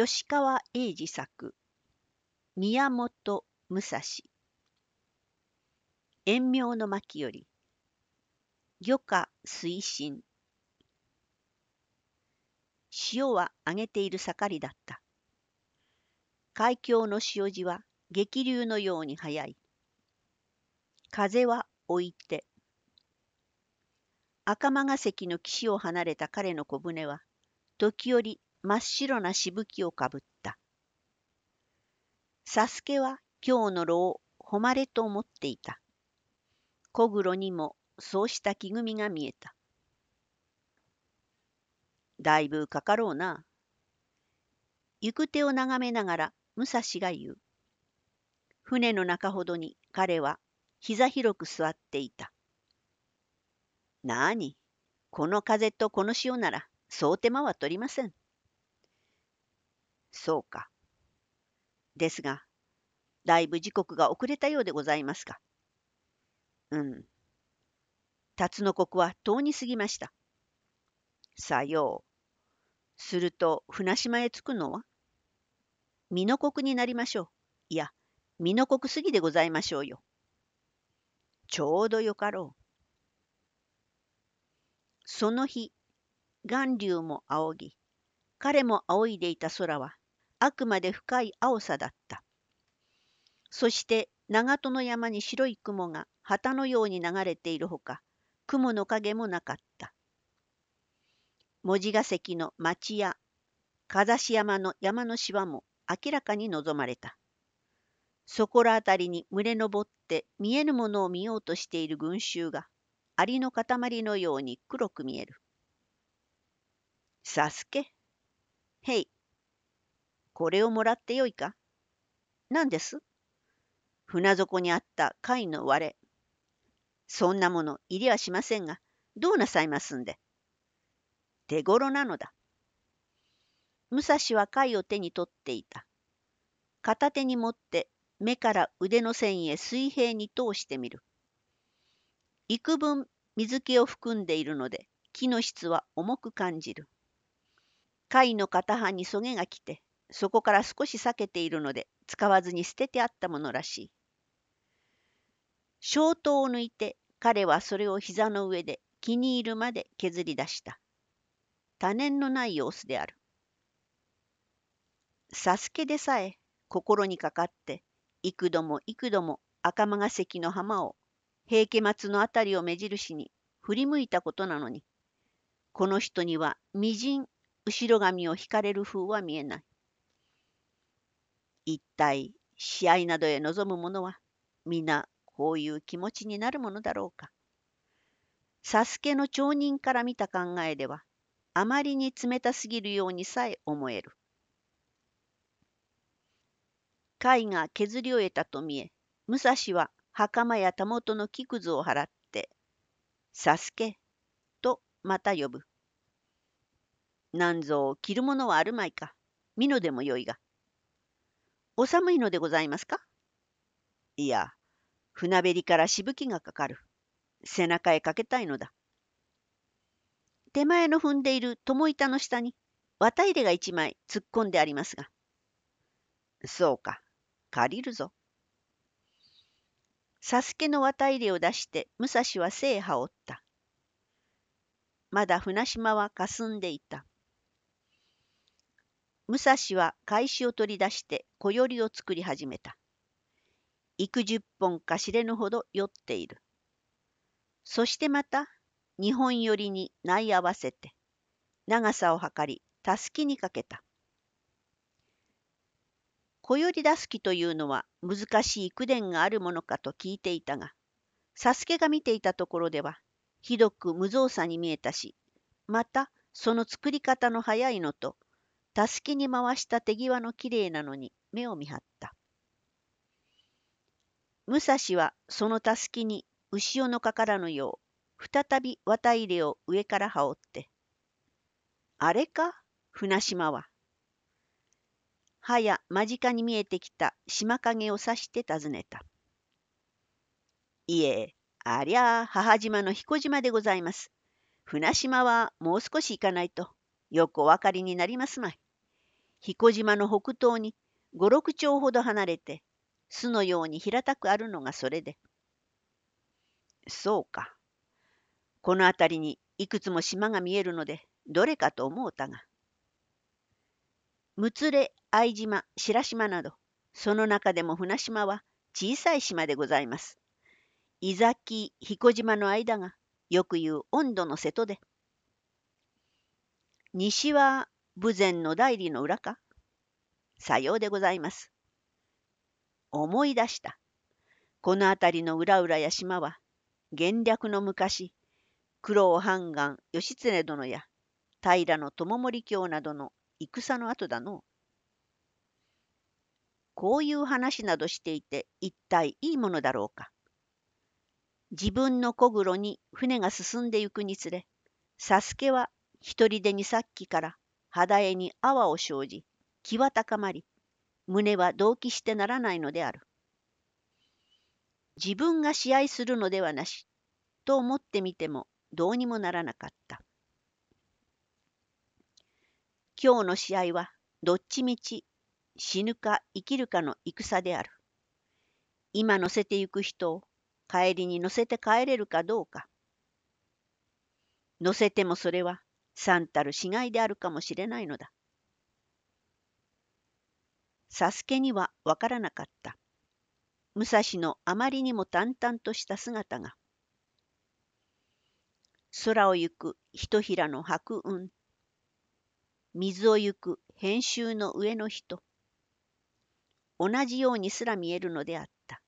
吉川英治作宮本武蔵。遠明の巻より漁家推進。潮は上げている盛りだった。海峡の潮地は激流のように速い。風は置いて。赤間が関の岸を離れた彼の小舟は時折真っ白なしぶきをかぶった。サスケは今日の炉を誉れと思っていた。小黒にもそうした気組みが見えた。だいぶかかろうな。行く手を眺めながら武蔵が言う。船の中ほどに彼は膝広く座っていた。なあに、この風とこの潮ならそう手間は取りません。そうか。ですが、だいぶ時刻が遅れたようでございますか。うん。辰の刻は遠に過ぎました。さよう。すると、船島へ着くのは？美濃国になりましょう。いや、美濃国過ぎでございましょうよ。ちょうどよかろう。その日、巌流も仰ぎ、彼も仰いでいた空はあくまで深い青さだった。そして長門の山に白い雲が旗のように流れているほか、雲の影もなかった。文字ヶ関の町や風し山の山の芝も明らかに望まれた。そこらあたりに群れ上って見えぬものを見ようとしている群衆が、アリの塊のように黒く見える。サスケへい、これをもらってよいか？何です？船底にあった貝の割れ。そんなもの入りはしませんが、どうなさいますんで？手頃なのだ。武蔵は貝を手に取っていた。片手に持って目から腕の線へ水平に通してみる。幾分水気を含んでいるので木の質は重く感じる。貝の片端にそげが来てそこから少し避けているので使わずに捨ててあったものらしい。小刀を抜いて彼はそれを膝の上で気に入るまで削り出した。多念のない様子である。サスケでさえ心にかかって幾度も幾度も赤間が関の浜を平家松のあたりを目印に振り向いたことなのにこの人にはみじん後ろ髪を引かれる風は見えない。一体試合などへ臨む者は皆こういう気持ちになるものだろうか。サスケの町人から見た考えではあまりに冷たすぎるようにさえ思える。貝が削り終えたと見え武蔵は袴やたもとの木くずを払って「サスケ」とまた呼ぶ。なんぞ着るものはあるまいか。美濃でもよいが。お寒いのでございますか？いや、船べりからしぶきがかかる。背中へかけたいのだ。手前の踏んでいる友板の下に綿入れが一枚突っ込んでありますが。そうか、借りるぞ。佐助の綿入れを出して武蔵は背へ羽織った。まだ船島はかすんでいた。武蔵は返しを取り出して小よりを作り始めた。幾十本か知れぬほど酔っている。そしてまた日本寄りに縫い合わせて長さを測りたすきにかけた。小より出すきというのは難しい口伝があるものかと聞いていたが、佐助が見ていたところではひどく無造作に見えたし、またその作り方の早いのとたすきに回した手際のきれいなのに目を見張った。武蔵はそのたすきに牛のかからぬよう再び綿入れを上から羽織って「あれか？船島は」はや間近に見えてきた島影を指して尋ねた。いえ、ありゃあ母島の彦島でございます。船島はもう少し行かないとよくお分かりになりますまい。彦島の北東に五六丁ほど離れて、巣のように平たくあるのがそれで。そうか。この辺りにいくつも島が見えるので、どれかと思うたが。むつれ、相島、白島など、その中でも船島は小さい島でございます。伊崎、彦島の間が、よく言う温度の瀬戸で。西は武前の代理の裏か？さようでございます。思い出した。この辺りの裏々や島は、元略の昔、九郎半岸義経殿や平の友森京などの戦の後だの。こういう話などしていて一体いいものだろうか？自分の小黒に船が進んでゆくにつれ、佐助は一人でにさっきから肌絵に泡を生じ、気は高まり、胸は同期してならないのである。自分が試合するのではなし、と思ってみてもどうにもならなかった。今日の試合はどっちみち死ぬか生きるかの戦である。今乗せてゆく人を帰りに乗せて帰れるかどうか。乗せてもそれはさんたる死骸であるかもしれないのだ。サスケにはわからなかった。武蔵のあまりにも淡々とした姿が。空を行くひとひらの白雲。水を行く編集の上の人。同じようにすら見えるのであった。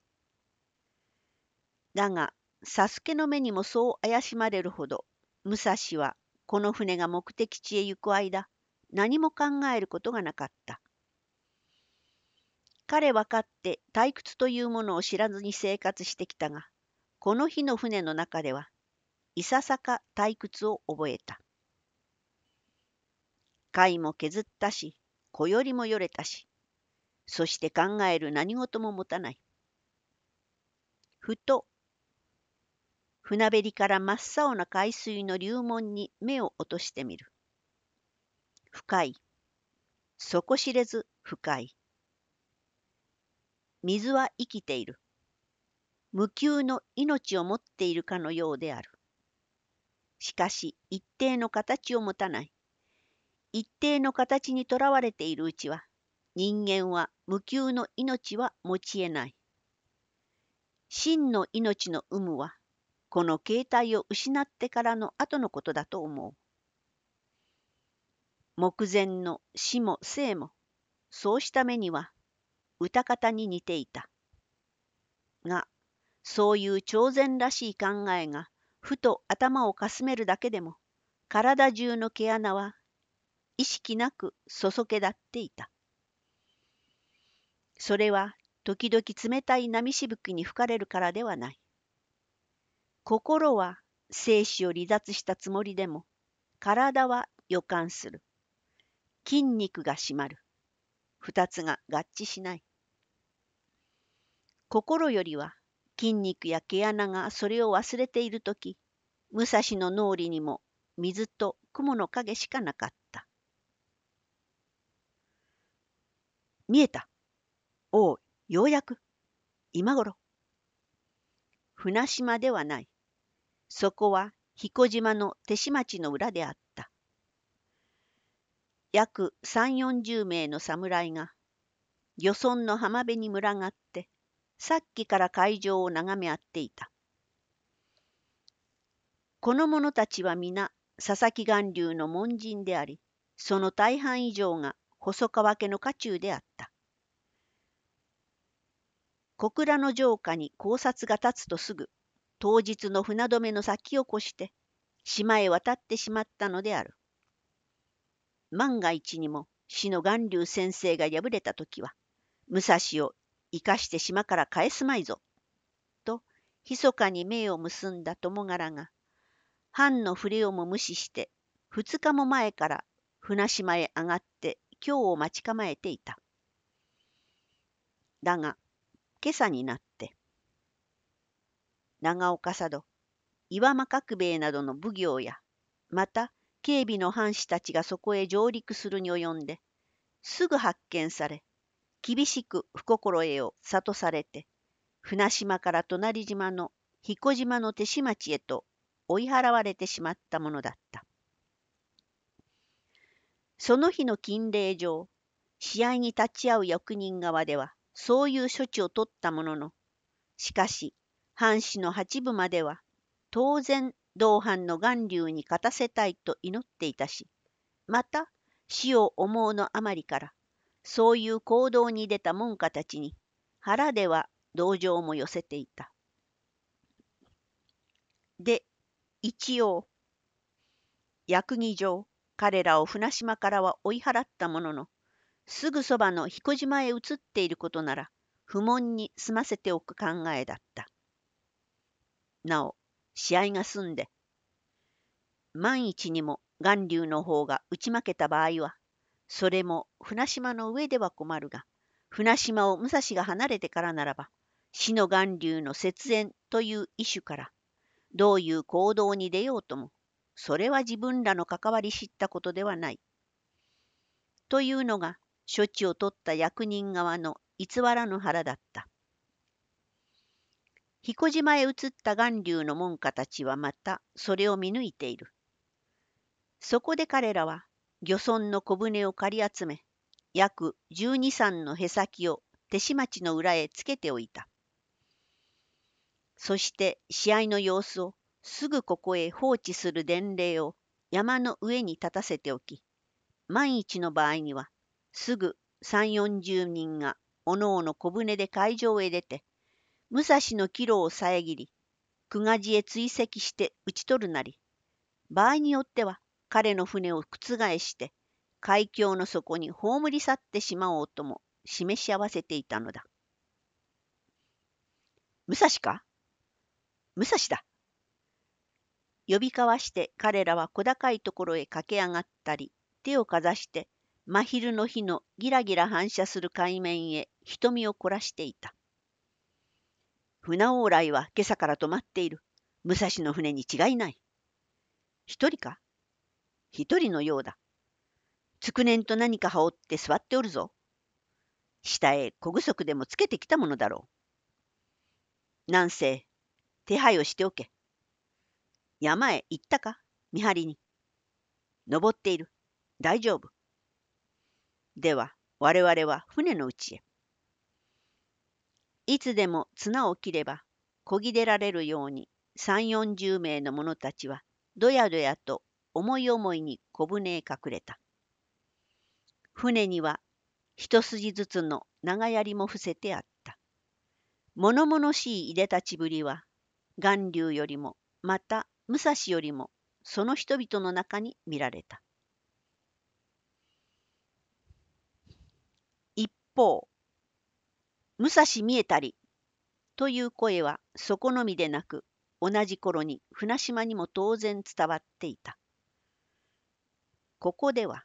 だが、サスケの目にもそう怪しまれるほど、武蔵はこの船が目的地へ行く間、何も考えることがなかった。彼はかって退屈というものを知らずに生活してきたが、この日の船の中ではいささか退屈を覚えた。貝も削ったし、小よりもよれたし、そして考える何事も持たない。ふと、船べりから真っ青な海水の流門に目を落としてみる。深い。底知れず深い。水は生きている。無給の命を持っているかのようである。しかし一定の形を持たない。一定の形にとらわれているうちは、人間は無給の命は持ち得ない。真の命の有無は、この形態を失ってからの後のことだと思う。目前の死も生も、そうした目には、歌方に似ていた。が、そういう超然らしい考えが、ふと頭をかすめるだけでも、体中の毛穴は意識なくそそけ立っていた。それは時々冷たい波しぶきに吹かれるからではない。心は生死を離脱したつもりでも、体は予感する。筋肉が締まる。二つが合致しない。心よりは筋肉や毛穴がそれを忘れているとき、武蔵の脳裏にも水と雲の影しかなかった。見えた。おう、ようやく。今頃。船島ではない。そこは彦島の手師町の裏であった。約三四十名の侍が漁村の浜辺に群がってさっきから会場を眺め合っていた。この者たちは皆佐々木巌流の門人であり、その大半以上が細川家の家中であった。小倉の城下に考察が立つとすぐ、当日の船止めの先を越して、島へ渡ってしまったのである。万が一にも死の巌流先生が敗れた時は、武蔵を生かして島から返すまいぞ。と、密かに命を結んだ友柄が、藩の触れをも無視して、二日も前から船島へ上がって今日を待ち構えていた。だが、今朝になって、長岡佐渡、岩間角兵衛などの奉行や、また警備の藩士たちがそこへ上陸するに及んで、すぐ発見され、厳しく不心得を諭されて、船島から隣島の彦島の手島地へと追い払われてしまったものだった。その日の禁令上、試合に立ち会う役人側では、そういう処置を取ったものの、しかし、藩士の八部までは、当然同伴の巌流に勝たせたいと祈っていたし、また死を思うのあまりから、そういう行動に出た門下たちに腹では同情も寄せていた。で、一応、役儀上、彼らを船島からは追い払ったものの、すぐそばの彦島へ移っていることなら、不問に済ませておく考えだった。なお、試合が済んで、万一にも巌流の方が打ち負けた場合は、それも船島の上では困るが、船島を武蔵が離れてからならば、死の巌流の雪縁という意種から、どういう行動に出ようとも、それは自分らの関わり知ったことではない。というのが、処置を取った役人側の偽らぬ腹だった。彦島へ移った巌流の門下たちはまたそれを見抜いている。そこで彼らは漁村の小舟を借り集め、約十二三のへさきを手し町の裏へつけておいた。そして試合の様子をすぐここへ放置する伝令を山の上に立たせておき、万一の場合にはすぐ三四十人がおのおの小舟で海上へ出て、武蔵の岐路を遮り、久我寺へ追跡して討ち取るなり、場合によっては彼の船を覆して、海峡の底に葬り去ってしまおうとも示し合わせていたのだ。武蔵か？武蔵だ呼び交わして彼らは小高いところへ駆け上がったり、手をかざして真昼の日のギラギラ反射する海面へ瞳を凝らしていた。船往来は今朝から止まっている。武蔵の船に違いない。一人か？一人のようだ。つくねんと何か羽織って座っておるぞ。下へ小具足でもつけてきたものだろう。なんせ、手配をしておけ。山へ行ったか？見張りに。登っている。大丈夫。では、我々は船の内へ。いつでも綱を切ればこぎ出られるように三四十名の者たちはどやどやと思い思いに小舟へ隠れた。船には一筋ずつの長槍も伏せてあった。物々しいいでたちぶりは巌流よりもまた武蔵よりもその人々の中に見られた。一方武蔵見えたり、という声はそこのみでなく、同じ頃に船島にも当然伝わっていた。ここでは、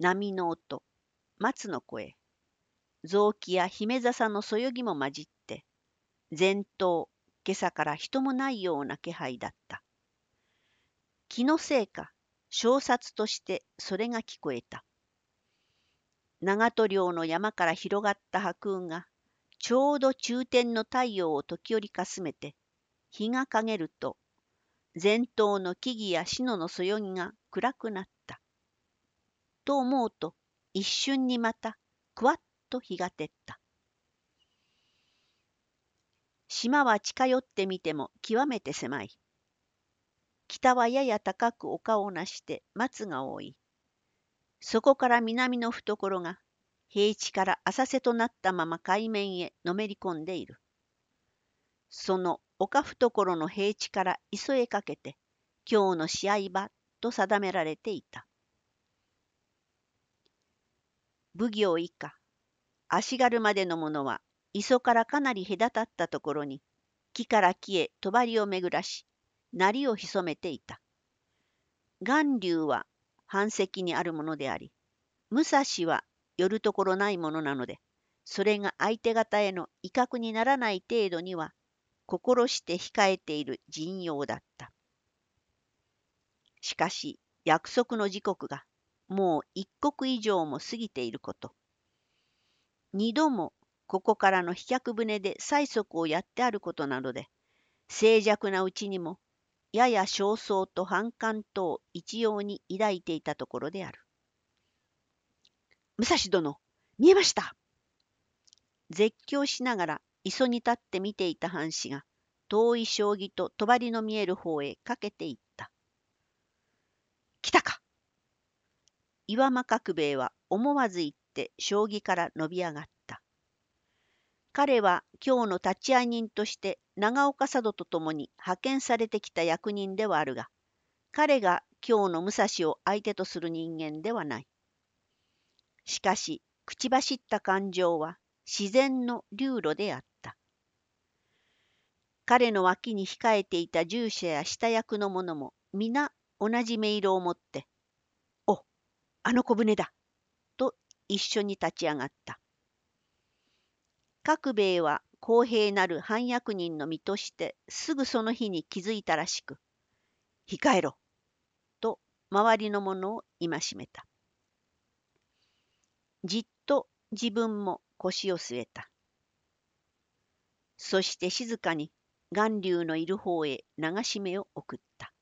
波の音、松の声、雑木や姫笹のそよぎも混じって、前頭、今朝から人もないような気配だった。気のせいか、小殺としてそれが聞こえた。長門領の山から広がった白雲がちょうど中天の太陽を時折かすめて日が陰ると前頭の木々や篠のそよぎが暗くなった。と思うと一瞬にまたくわっと日が照った。島は近寄ってみても極めて狭い。北はやや高く丘をなして松が多い。そこから南の懐が平地から浅瀬となったまま海面へのめり込んでいる。その丘懐の平地から磯へかけて今日の試合場と定められていた。奉行以下、足軽までの者は磯からかなり隔たったところに木から木へ帳を巡らし、鳴りを潜めていた。巌流は藩籍にあるものであり、武蔵は寄るところないものなので、それが相手方への威嚇にならない程度には、心して控えている陣容だった。しかし、約束の時刻がもう一刻以上も過ぎていること。二度もここからの飛脚船で催促をやってあることなどで、静寂なうちにも、やや焦燥と反感等一様に抱いていたところである。武蔵殿、見えました絶叫しながら磯に立って見ていた藩士が、遠い将棋と帳の見える方へかけていった。来たか岩間角兵衛は思わず言って将棋から伸び上がった。彼は今日の立ち会い人として長岡佐渡と共に派遣されてきた役人ではあるが、彼が今日の武蔵を相手とする人間ではない。しかし、口走った感情は自然の流路であった。彼の脇に控えていた従者や下役の者も皆同じ音色を持って、お、あの小舟だと一緒に立ち上がった。各兵衛は公平なる反役人の身としてすぐその日に気づいたらしく、控えろと周りの者を戒めた。じっと自分も腰を据えた。そして静かに巌流のいる方へ流し目を送った。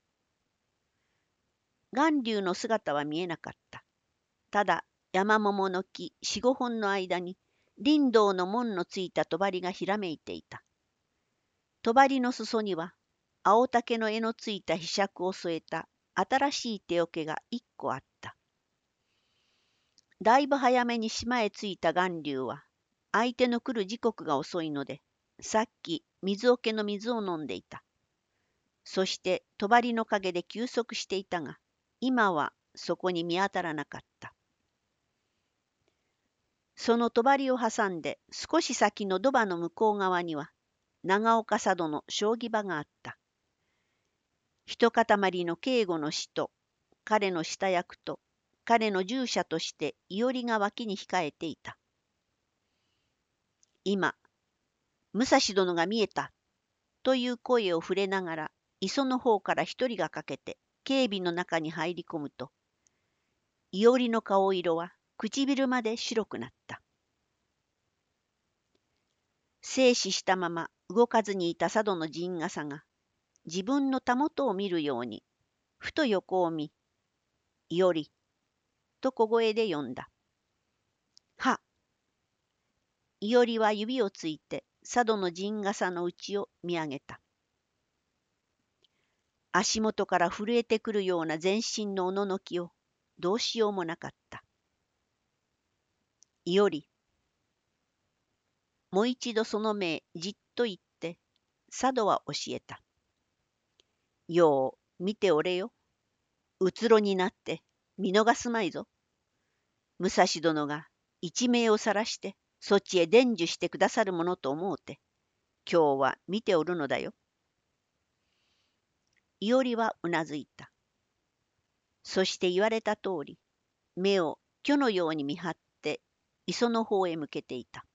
巌流の姿は見えなかった。ただ山桃の木四五本の間に林道の門のついた帳がひらめいていた。帳の裾には青竹の柄のついた柄杓を添えた新しい手桶が一個あった。だいぶ早めに島へ着いた巌流は相手の来る時刻が遅いのでさっき水桶の水を飲んでいた。そして帳の陰で休息していたが今はそこに見当たらなかった。その帳を挟んで少し先の土場の向こう側には長岡佐渡の将棋場があった。一塊の警護の死と彼の下役と彼の従者としていおりが脇に控えていた。今、武蔵殿が見えたという声を触れながら磯の方から一人がかけて警備の中に入り込むと、いおりの顔色は唇まで白くなった。静止したまま動かずにいた佐渡の陣笠が自分のたもとを見るようにふと横を見「いおり」と小声で呼んだ。は。いおりは指をついて佐渡の陣笠の内を見上げた。足元から震えてくるような全身のおののきをどうしようもなかった。いおり。もう一度その目じっと言って、佐渡は教えた。よう見ておれよ。うつろになって見逃すまいぞ。武蔵殿が一命を晒してそっちへ伝授してくださるものと思うて、今日は見ておるのだよ。いおりはうなずいた。そして言われた通り、目を巨のように見張って磯の方へ向けていた。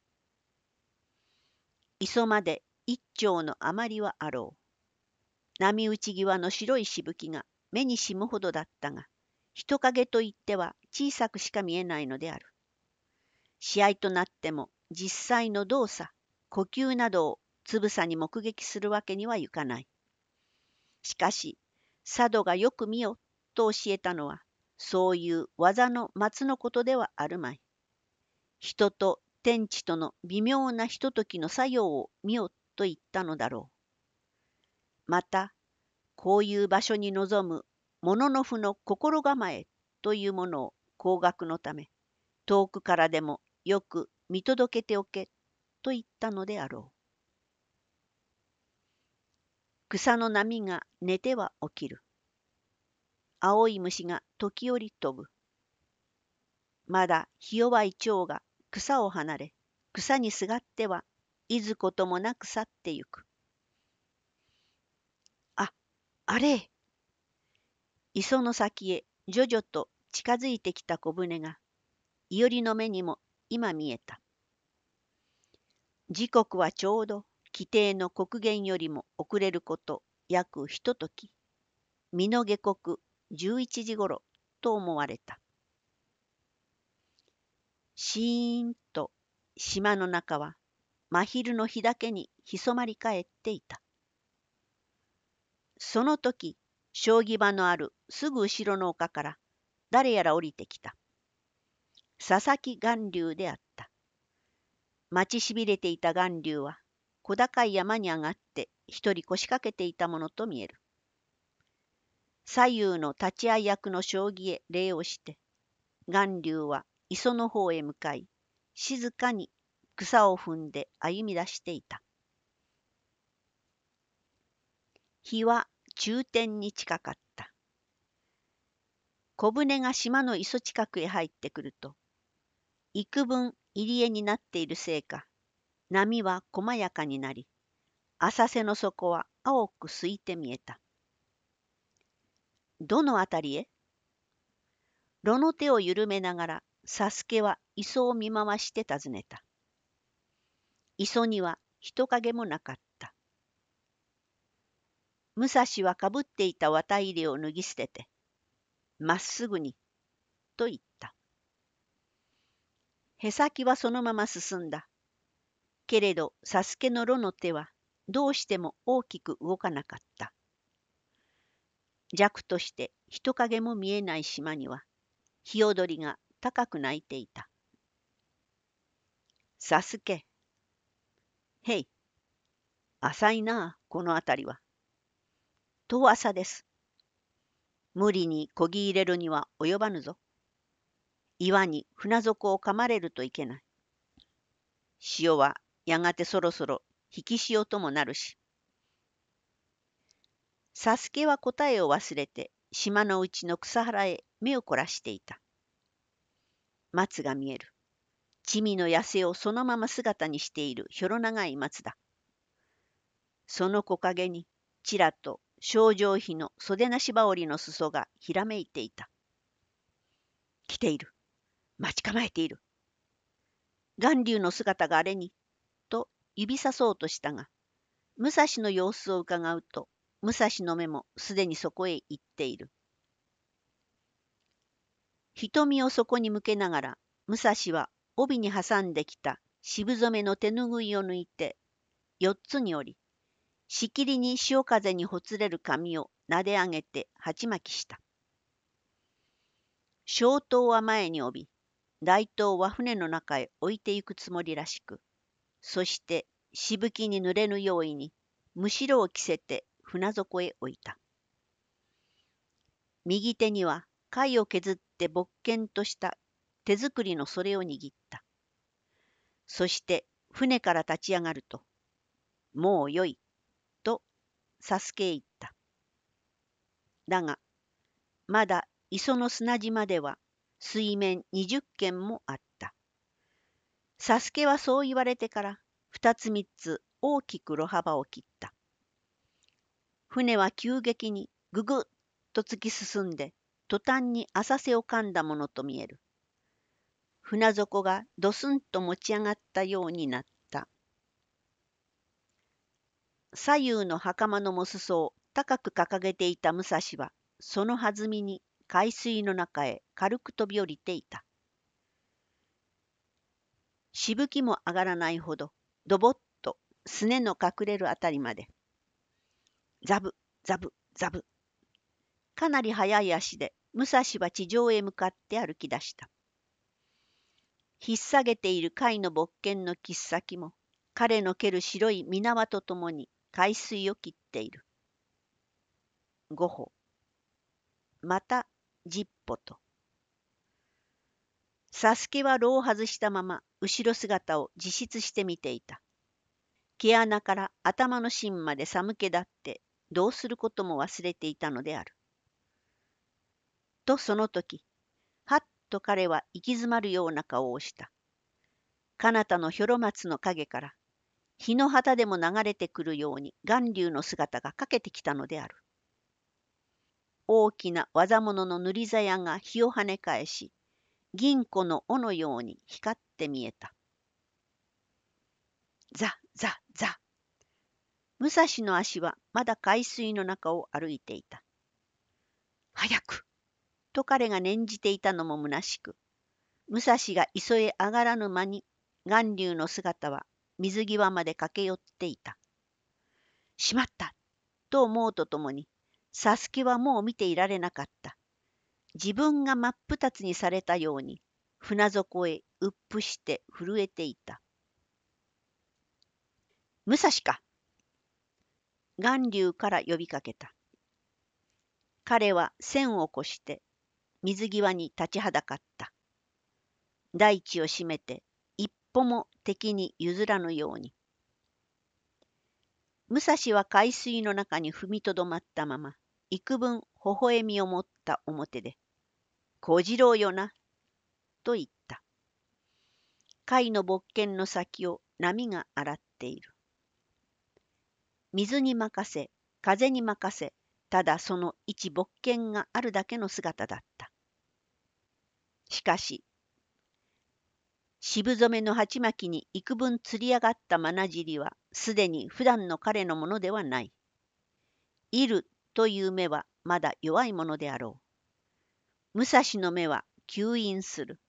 磯まで一丁の余りはあろう。波打ち際の白いしぶきが目にしむほどだったが、人影といっては小さくしか見えないのである。試合となっても実際の動作、呼吸などをつぶさに目撃するわけにはいかない。しかし、佐渡がよく見よと教えたのは、そういう技の松のことではあるまい。人と天地との微妙なひとときの作用を見よと言ったのだろう。また、こういう場所に臨む物の符の心構えというものを工学のため、遠くからでもよく見届けておけと言ったのであろう。草の波が寝ては起きる。青い虫が時折飛ぶ。まだひ弱い蝶が草を離れ、草にすがってはいずこともなく去ってゆく。あ、あれ磯の先へ徐々と近づいてきた小舟が、いおりの目にも今見えた。時刻はちょうど規定の刻限よりも遅れること約ひととき、身の下刻11時ごろと思われた。シーンと島の中は真昼の日だけに潜まり返っていた。その時、将棋場のあるすぐ後ろの丘から誰やら降りてきた。佐々木巌流であった。待ちしびれていた巌流は小高い山に上がって一人腰掛けていたものと見える。左右の立ち会い役の将棋へ礼をして、巌流は磯の方へ向かい、静かに草を踏んで歩み出していた。日は中天に近かった。小舟が島の磯近くへ入ってくると、幾分入り江になっているせいか、波は細やかになり、浅瀬の底は青くすいて見えた。どのあたりへ？炉の手を緩めながら、佐助は磯を見回して尋ねた。磯には人影もなかった。武蔵はかぶっていた綿入れを脱ぎ捨てて、まっすぐに、と言った。へさきはそのまま進んだ。けれど、佐助の炉の手は、どうしても大きく動かなかった。弱として人影も見えない島には、ヒヨドリが高く鳴いていた。さすけ。へい。浅いなあ、この辺りは。遠浅です。無理にこぎ入れるには及ばぬぞ。岩に船底を噛まれるといけない。潮はやがてそろそろ引き潮ともなるし。サスケは答えを忘れて島のうちの草原へ目を凝らしていた。松が見える。地味の痩せをそのまま姿にしているひょろ長い松だ。その木陰にちらと症状費の袖なし羽織の裾がひらめいていた。来ている。待ち構えている。巌流の姿があれに、と指さそうとしたが、武蔵の様子をうかがうと、武蔵の目もすでにそこへ行っている。瞳をそこに向けながら、武蔵は帯に挟んできた渋染めの手ぬぐいを抜いて、四つに折り、しきりに潮風にほつれる髪をなで上げて鉢巻きした。小刀は前に帯び、大刀は船の中へ置いてゆくつもりらしく、そしてしぶきに濡れぬように、むしろを着せて船底へ置いた。右手には貝を削って勃見とした手作りのそれを握った。そして船から立ち上がると、もうよい、とサスケへ言った。だが、まだ磯の砂地までは水面二十軒もあった。サスケはそう言われてから二つ三つ大きく路幅を切った。船は急激にぐぐっと突き進んで、途端に浅瀬を噛んだものと見える。船底がドスンと持ち上がったようになった。左右の袴のも裾を高く掲げていた武蔵は、その弾みに海水の中へ軽く飛び降りていた。しぶきも上がらないほど、ドボッとすねの隠れるあたりまで、ザブ、ザブ、ザブ。かなり速い足で、武蔵は地上へ向かって歩き出した。引っ提げている貝の勃見の切っ先も、彼の蹴る白い水縄とともに海水を切っている。五歩。また十歩と。サスケは炉を外したまま後ろ姿を自失して見ていた。毛穴から頭の芯まで寒気だってどうすることも忘れていたのである。とその時、はっと彼は行き詰まるような顔をした。彼方のひょろ松の影から、日の旗でも流れてくるように巌流の姿がかけてきたのである。大きな技物の塗りざやが火を跳ね返し、銀庫の尾のように光って見えた。ザ、ザ、ザ。武蔵の足はまだ海水の中を歩いていた。早くと彼が念じていたのも虚しく、武蔵が急え上がらぬ間に、巌流の姿は水際まで駆け寄っていた。しまったと思うとともに、サスケはもう見ていられなかった。自分が真っ二つにされたように、船底へうっぷして震えていた。武蔵か巌流から呼びかけた。彼は線を越して水際に立ちはだかった。大地を閉めて一歩も敵に譲らぬように。武蔵は海水の中に踏みとどまったまま、幾分微笑みを持った表で、小次郎よな、と言った。貝の勃見の先を波が洗っている。水に任せ、風に任せ、ただその一勃見があるだけの姿だった。しかし、渋染めの鉢巻きに幾分釣り上がったまなじりは、すでに普段の彼のものではない。いるという目はまだ弱いものであろう。武蔵の目は吸引する。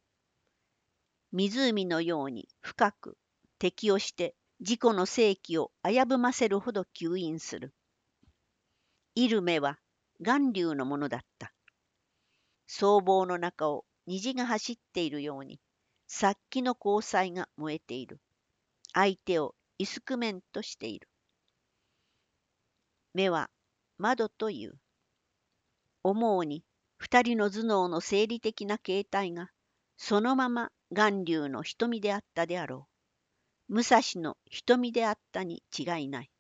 湖のように深く敵をして自己の正気を危ぶませるほど吸引する。いる目は巌流のものだった。僧帽の中を虹が走っているように、殺気の交際が燃えている。相手をイスクメンとしている。目は窓という。思うに二人の頭脳の生理的な形態がそのまま巌流の瞳であったであろう。武蔵の瞳であったに違いない。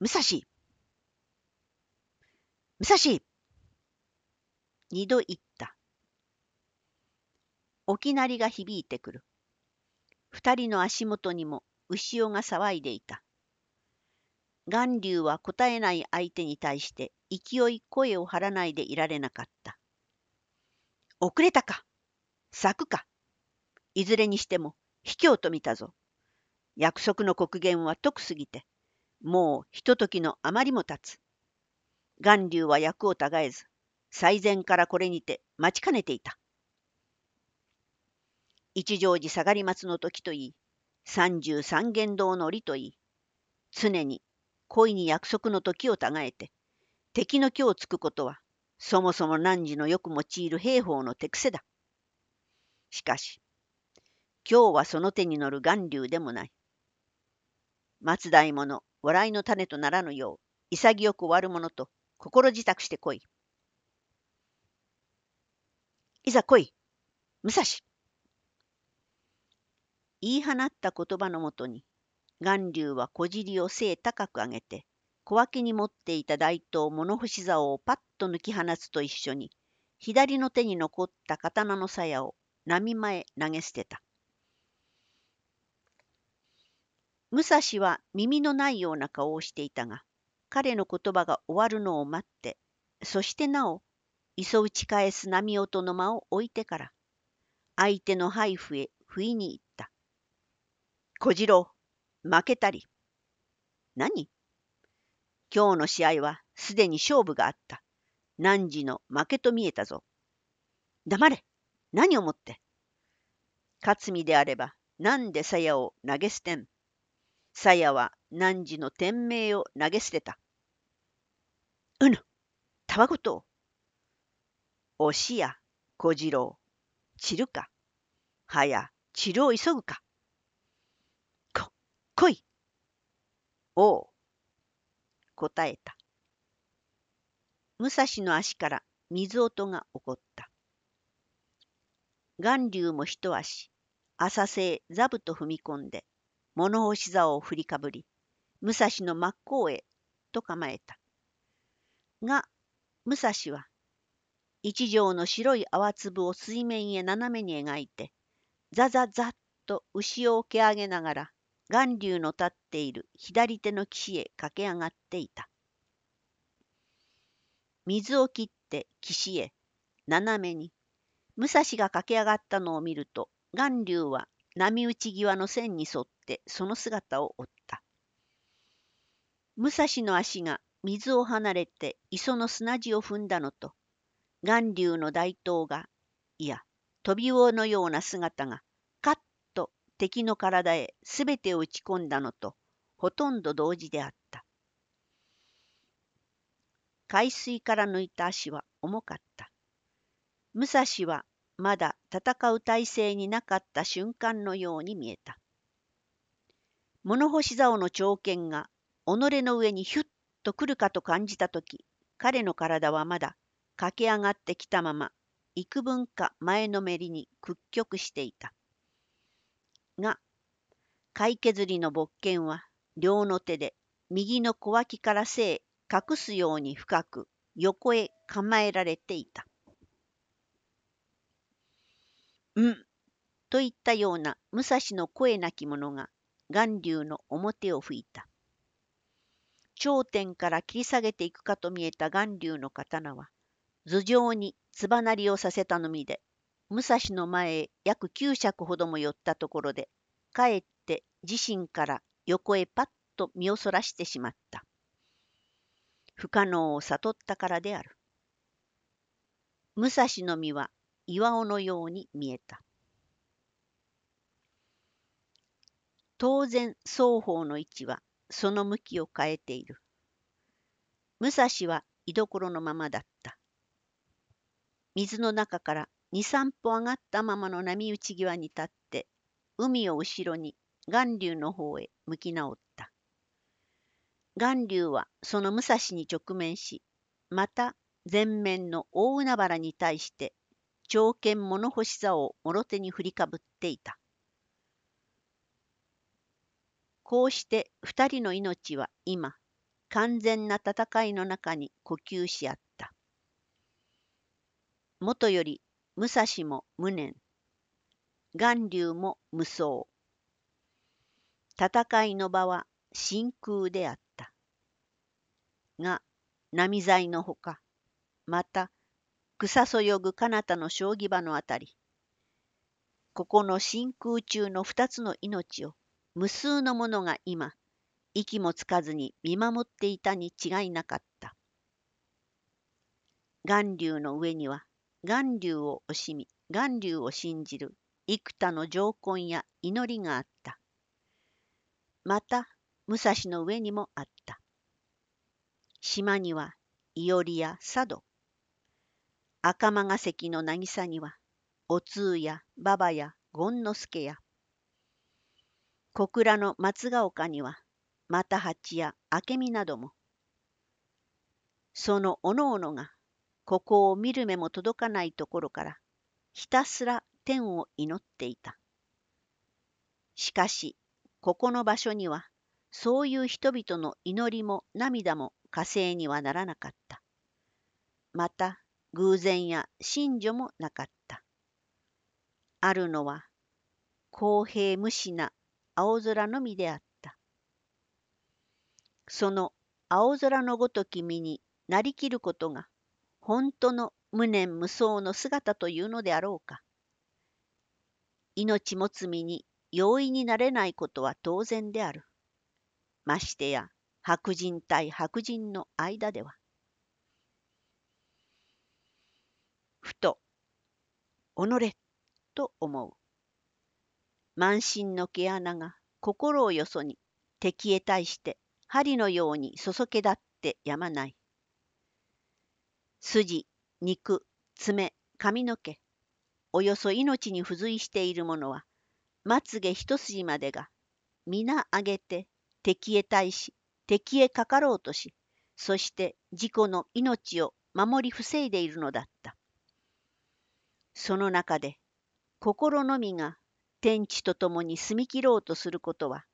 武蔵武蔵二度言った。沖鳴りが響いてくる。二人の足元にも牛尾が騒いでいた。巌流は答えない相手に対して勢い声を張らないでいられなかった。遅れたか咲くかいずれにしても卑怯と見たぞ。約束の刻限は遠くすぎて、もうひとときのあまりも経つ。巌流は役をたがえず、最前からこれにて待ちかねていた。一乗寺下がり松の時といい、三十三間堂の折といい、常に恋に約束の時をたがえて、敵の今をつくことは、そもそも汝のよく用いる兵法の手癖だ。しかし、今日はその手に乗る巌流でもない。松代物、笑いの種とならぬよう、潔く終わるものと心支度してこい。いざ来い、武蔵。言い放った言葉のもとに、巌流は小尻を背高く上げて、小脇に持っていた大刀物干し竿をパッと抜き放つと一緒に、左の手に残った刀の鞘を波間へ投げ捨てた。武蔵は耳のないような顔をしていたが、彼の言葉が終わるのを待って、そしてなお、磯打ち返す波音の間を置いてから、相手の配布へ不意に行った。小次郎、負けたり。何？今日の試合はすでに勝負があった。汝の負けと見えたぞ。黙れ何をもって。勝つ身であれば、なんで鞘を投げ捨てん。鞘は汝の天命を投げ捨てた。うぬ、たわごとおしや、小次郎、散るか。はや、散るを急ぐか。こ来いおう答えた。武蔵の足から水音が起こった。巌流も一足、浅瀬へ座布と踏み込んで、物干し竿を振りかぶり、武蔵の真っ向へと構えた。が、武蔵は、一条の白い泡粒を水面へ斜めに描いて、ザザザッと牛を受け上げながら、巌流の立っている左手の岸へ駆け上がっていた。水を切って岸へ、斜めに、武蔵が駆け上がったのを見ると、巌流は波打ち際の線に沿ってその姿を追った。武蔵の足が水を離れて磯の砂地を踏んだのと、巌流の大刀がいや、飛び魚のような姿が、カッと敵の体へすべてを打ち込んだのと、ほとんど同時であった。海水から抜いた足は重かった。武蔵はまだ戦う体勢になかった瞬間のように見えた。物干し竿の長剣が己の上にヒュッと来るかと感じたとき、彼の体はまだ駆け上がってきたまま、幾分か前のめりに屈曲していた。が、貝削りの勃剣は両の手で右の小脇から背へ隠すように深く横へ構えられていた。うんといったような武蔵の声なき者が巌流の表を吹いた。頂点から切り下げていくかと見えた巌流の刀は、頭上につばなりをさせたのみで、武蔵の前へ約9尺ほども寄ったところで、かえって自身から横へパッと身をそらしてしまった。不可能を悟ったからである。武蔵の実は岩尾のように見えた。当然双方の位置はその向きを変えている。武蔵は居所のままだった。水の中から二三歩上がったままの波打ち際に立って海を後ろに巌流の方へ向き直った。巌流はその武蔵に直面し、また前面の大海原に対して長剣物干し座をもろ手に振りかぶっていた。こうして二人の命は今、完全な戦いの中に呼吸し合った。もとより武蔵も無念、巌流も無双。戦いの場は真空であった。が、波剤のほか、また、草そよぐ彼方の将棋場のあたり、ここの真空中の二つの命を無数の者が今、息もつかずに見守っていたに違いなかった。巌流の上には、巌流を惜しみ、巌流を信じる幾多の情根や祈りがあった。また、武蔵の上にもあった。島には、いおりや佐渡。赤間が関の渚には、お通や馬場や権之助や、小倉の松ヶ丘には、又八や明美なども、そのおのおのが、ここを見る目も届かないところから、ひたすら天を祈っていた。しかし、ここの場所には、そういう人々の祈りも涙も火星にはならなかった。また、偶然や信女もなかった。あるのは、公平無視な青空のみであった。その青空のごとき身になりきることが本当の無念無双の姿というのであろうか。命持つ身に容易になれないことは当然である。ましてや白人対白人の間では。ふと、己と思う。満身の毛穴が心をよそに敵へ対して針のようにそそけ立ってやまない。筋、肉、爪、髪の毛、およそ命に付随しているものは、まつげ一筋までが、皆あげて敵へ対し、敵へかかろうとし、そして自己の命を守り防いでいるのだった。その中で、心のみが天地と共に住み切ろうとすることは、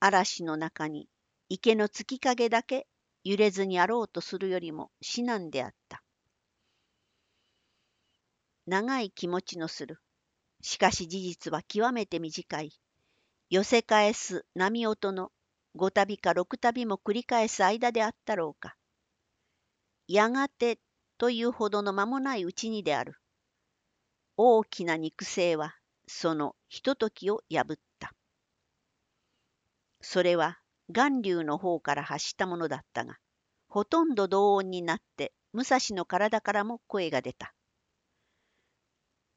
嵐の中に池の月影だけ揺れずにあろうとするよりも至難であった。長い気持ちのする。しかし事実は極めて短い。寄せ返す波音の五度か六度も繰り返す間であったろうか。やがてというほどの間もないうちにである。大きな肉声はそのひとときを破った。それは巌流の方から発したものだったが、ほとんど同音になって武蔵の体からも声が出た。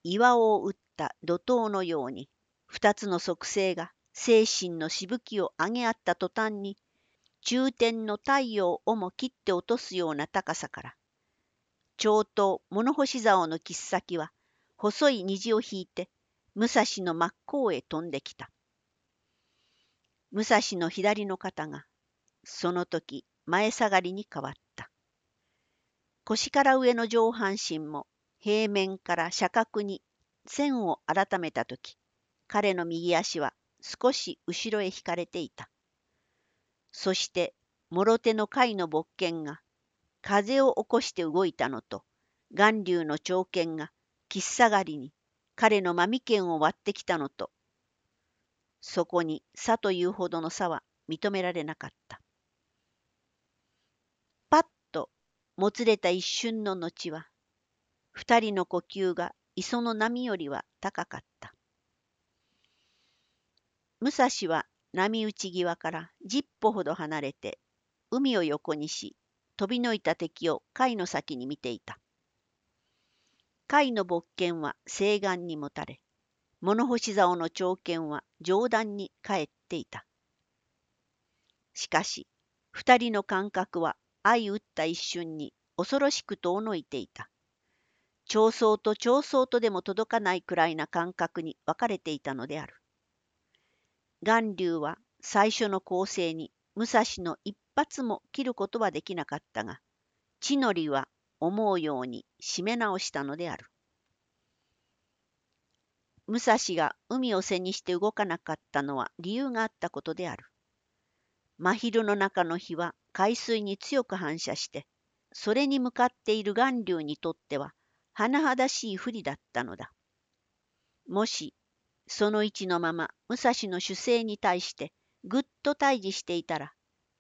岩を打った怒涛のように、二つの側星が精神のしぶきを上げ合った途端に、中天の太陽をも切って落とすような高さから、長東物干し竿の切っ先は、細い虹を引いて、武蔵の真っ向へ飛んできた。武蔵の左の肩が、その時前下がりに変わった。腰から上の上半身も平面から斜角に線を改めた時、彼の右足は少し後ろへ引かれていた。そして、もろ手の貝の勃剣が風を起こして動いたのと、巌流の長剣が喫茶狩りに彼の真眉剣を割ってきたのと、そこに差というほどの差は認められなかった。パッともつれた一瞬の後は、二人の呼吸が磯の波よりは高かった。武蔵は波打ち際から十歩ほど離れて海を横にし飛びのいた敵を貝の先に見ていた。貝の勃剣は西岸に持たれ、物干し竿の長剣は上段に帰っていた。しかし、二人の感覚は相打った一瞬に恐ろしく遠のいていた。長僧と長僧とでも届かないくらいな感覚に分かれていたのである。巌流は最初の構成に武蔵の一発も切ることはできなかったが、地の利は思うように締め直したのである。武蔵が海を背にして動かなかったのは理由があったことである。真昼の中の日は海水に強く反射して、それに向かっている巌流にとっては甚だしい不利だったのだ。もし、その位置のまま武蔵の主勢に対してぐっと対峙していたら、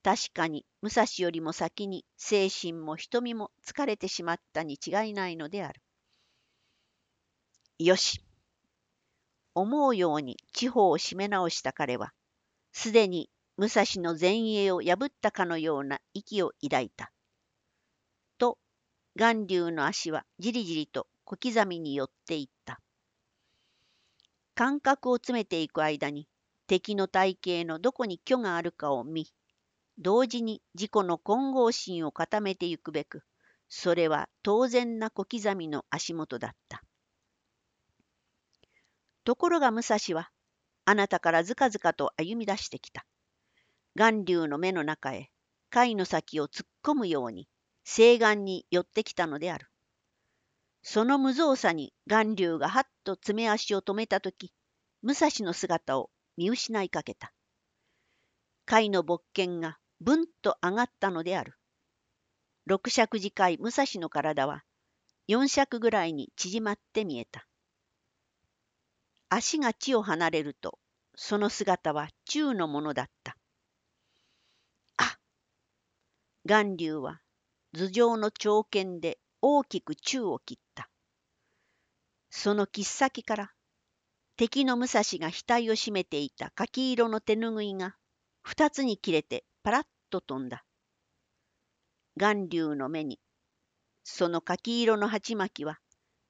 確かに武蔵よりも先に精神も瞳も疲れてしまったに違いないのである。よし。思うように地方を締め直した彼は、すでに武蔵の前衛を破ったかのような息を抱いた。と、巌流の足はじりじりと小刻みに寄っていった。感覚を詰めていく間に、敵の体型のどこに虚があるかを見、同時に自己の混合心を固めてゆくべく、それは当然な小刻みの足元だった。ところが武蔵は、あなたからずかずかと歩み出してきた。巌流の目の中へ、貝の先を突っ込むように、西岸に寄ってきたのである。その無造作に巌流がはっと爪足を止めたとき、武蔵の姿を見失いかけた。貝の勃剣がぶんと上がったのである。六尺近い武蔵の体は四尺ぐらいに縮まって見えた。足が地を離れると、その姿は中のものだった。あ巌流は頭上の長剣で大きく宙を切った。その切っ先から敵の武蔵が額を締めていた柿色の手ぬぐいが二つに切れてパラッと飛んだ。巌流の目に、その柿色の鉢巻きは、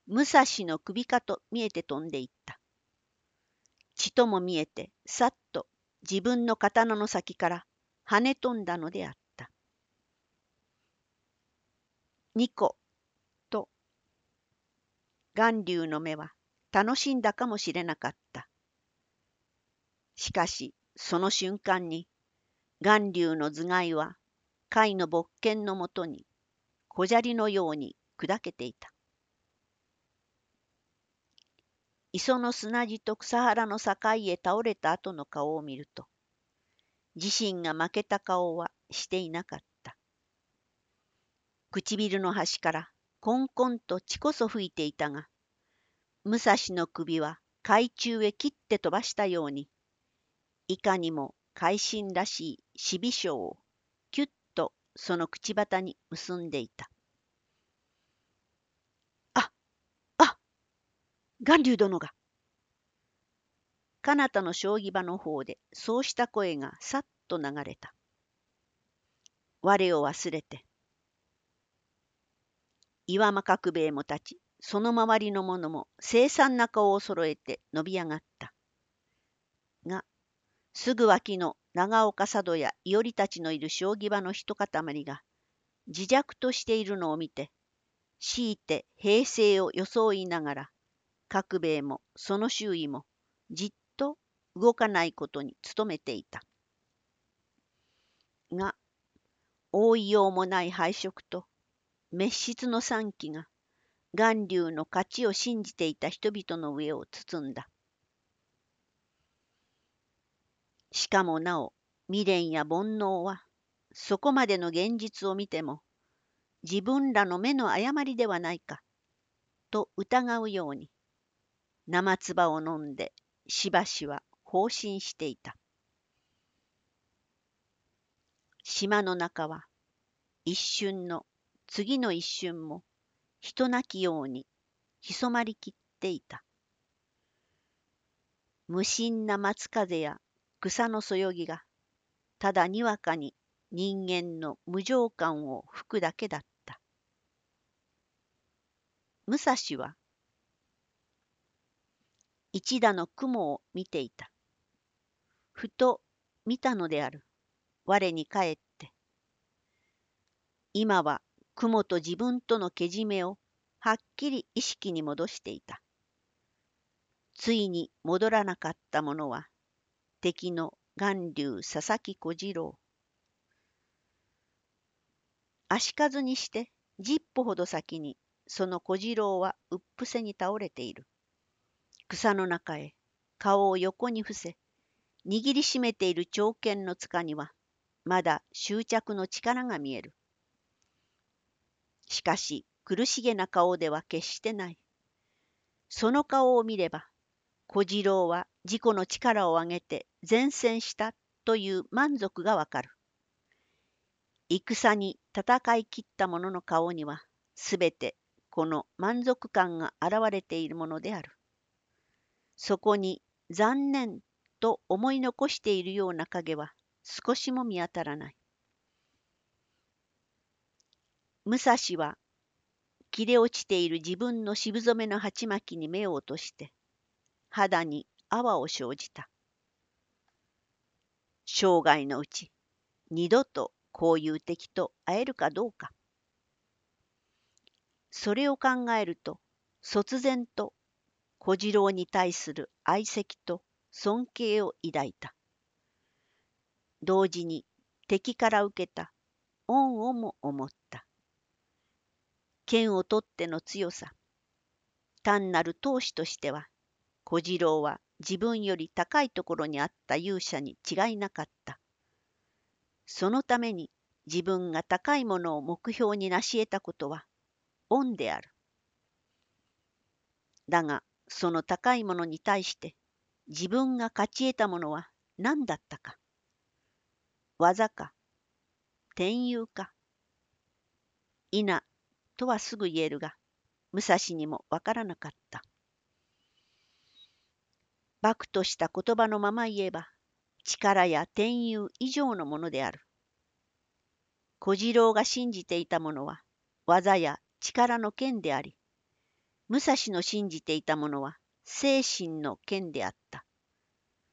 武蔵の首かと見えて飛んでいった。血とも見えて、さっと自分の刀の先から跳ね飛んだのであった。二個と、巌流の目は楽しんだかもしれなかった。しかし、その瞬間に、巌流の頭蓋は貝の勃剣のもとに小砂利のように砕けていた。磯の砂地と草原の境へ倒れた後の顔を見ると、自身が負けた顔はしていなかった。唇の端からコンコンと血こそ吹いていたが、武蔵の首は海中へ切って飛ばしたように、いかにも会心らしい死微笑をキュッとその口端に結んでいた。ああ巌流殿が彼方の将棋場の方でそうした声がさっと流れた。我を忘れて。岩間角兵衛も立ち、その周りの者も凄惨な顔を揃えて伸び上がった。が、すぐ脇の長岡佐渡や伊織たちのいる将棋場の一塊が、自弱としているのを見て、強いて平静を装いながら、角兵衛もその周囲もじっと動かないことに努めていた。が、覆いようもない敗色と滅失の惨気が巌流の勝ちを信じていた人々の上を包んだ。しかもなお未練や煩悩はそこまでの現実を見ても自分らの目の誤りではないかと疑うように生唾を飲んでしばしは放心していた。島の中は一瞬の次の一瞬も人なきように潜まりきっていた。無心な松風や草のそよぎがただにわかに人間の無情感を吹くだけだった。武蔵は一打の雲を見ていた。ふと見たのである。我に帰って。今は雲と自分とのけじめをはっきり意識に戻していた。ついに戻らなかったものは敵の巌流佐々木小次郎。足数にして十歩ほど先にその小次郎はうっぷせに倒れている。草の中へ顔を横に伏せ握りしめている長剣の塚にはまだ執着の力が見える。しかし苦しげな顔では決してない。その顔を見れば小次郎は自己の力を挙げて善戦したという満足がわかる。戦に戦い切った者の顔にはすべてこの満足感が現れているものである。そこに残念と思い残しているような影は少しも見当たらない。武蔵は切れ落ちている自分の渋染めの鉢巻きに目を落として肌に泡を生じた。生涯のうち二度とこういう敵と会えるかどうか。それを考えると卒然と小次郎に対する愛惜と尊敬を抱いた。同時に敵から受けた恩をも思った。剣を取っての強さ。単なる闘士としては、小次郎は自分より高いところにあった勇者に違いなかった。そのために自分が高いものを目標に成し得たことは恩である。だがその高いものに対して自分が勝ち得たものは何だったか。技か、天佑か。否とはすぐ言えるが、武蔵にもわからなかった。幕とした言葉のまま言えば、力や天佑以上のものである。小次郎が信じていたものは、技や力の剣であり、武蔵の信じていたものは精神の剣であった。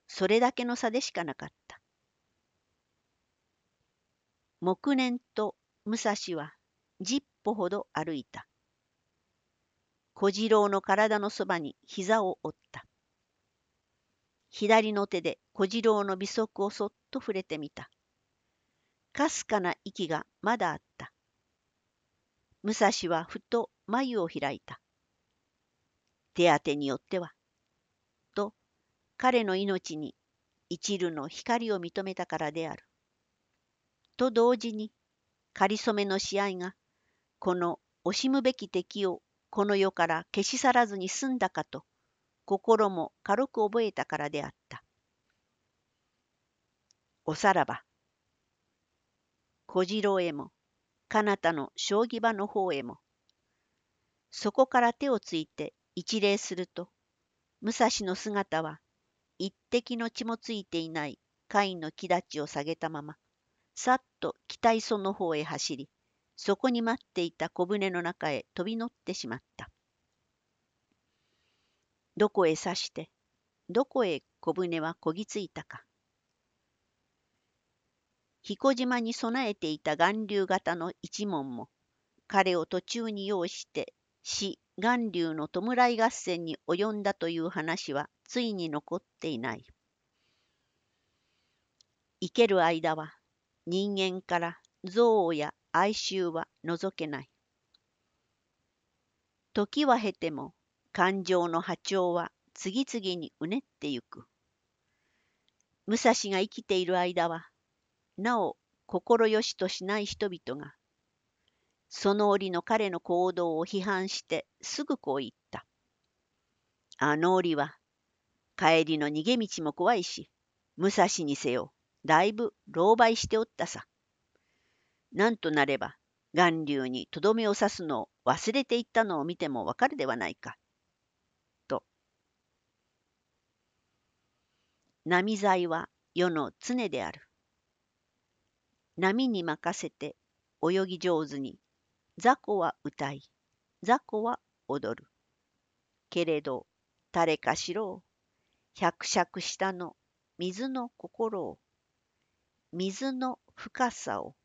それだけの差でしかなかった。木念と武蔵は十歩ほど歩いた。小次郎の体のそばに膝を折った。左の手で小次郎の微足をそっと触れてみた。かすかな息がまだあった。武蔵はふと眉を開いた。手当てによっては、と彼の命に一縷の光を認めたからである。と同時に、かりそめの試合が、この惜しむべき敵をこの世から消し去らずに済んだかと、心も軽く覚えたからであった。おさらば。小次郎へも、彼方の将棋場の方へも、そこから手をついて一礼すると、武蔵の姿は一滴の血もついていない貝の木立を下げたまま、さっと北磯の方へ走り、そこに待っていた小舟の中へ飛び乗ってしまった。どこへ指して、どこへ小舟はこぎついたか。彦島に備えていた巌流型の一門も、彼を途中に要して死巌流の弔い合戦に及んだという話はついに残っていない。生ける間は人間から憎悪や哀愁は除けない。時は経ても感情の波長は次々にうねってゆく。武蔵が生きている間はなお心よしとしない人々が、その折の彼の行動を批判してすぐこう言った。あの折は、帰りの逃げ道も怖いし、武蔵にせよ、だいぶ狼狽しておったさ。なんとなれば、巌流にとどめを刺すのを忘れていったのを見てもわかるではないか。と。波剤は世の常である。波に任せて泳ぎ上手に雑魚は歌い雑魚は踊る。けれど誰かしろう。百尺下の水の心を水の深さを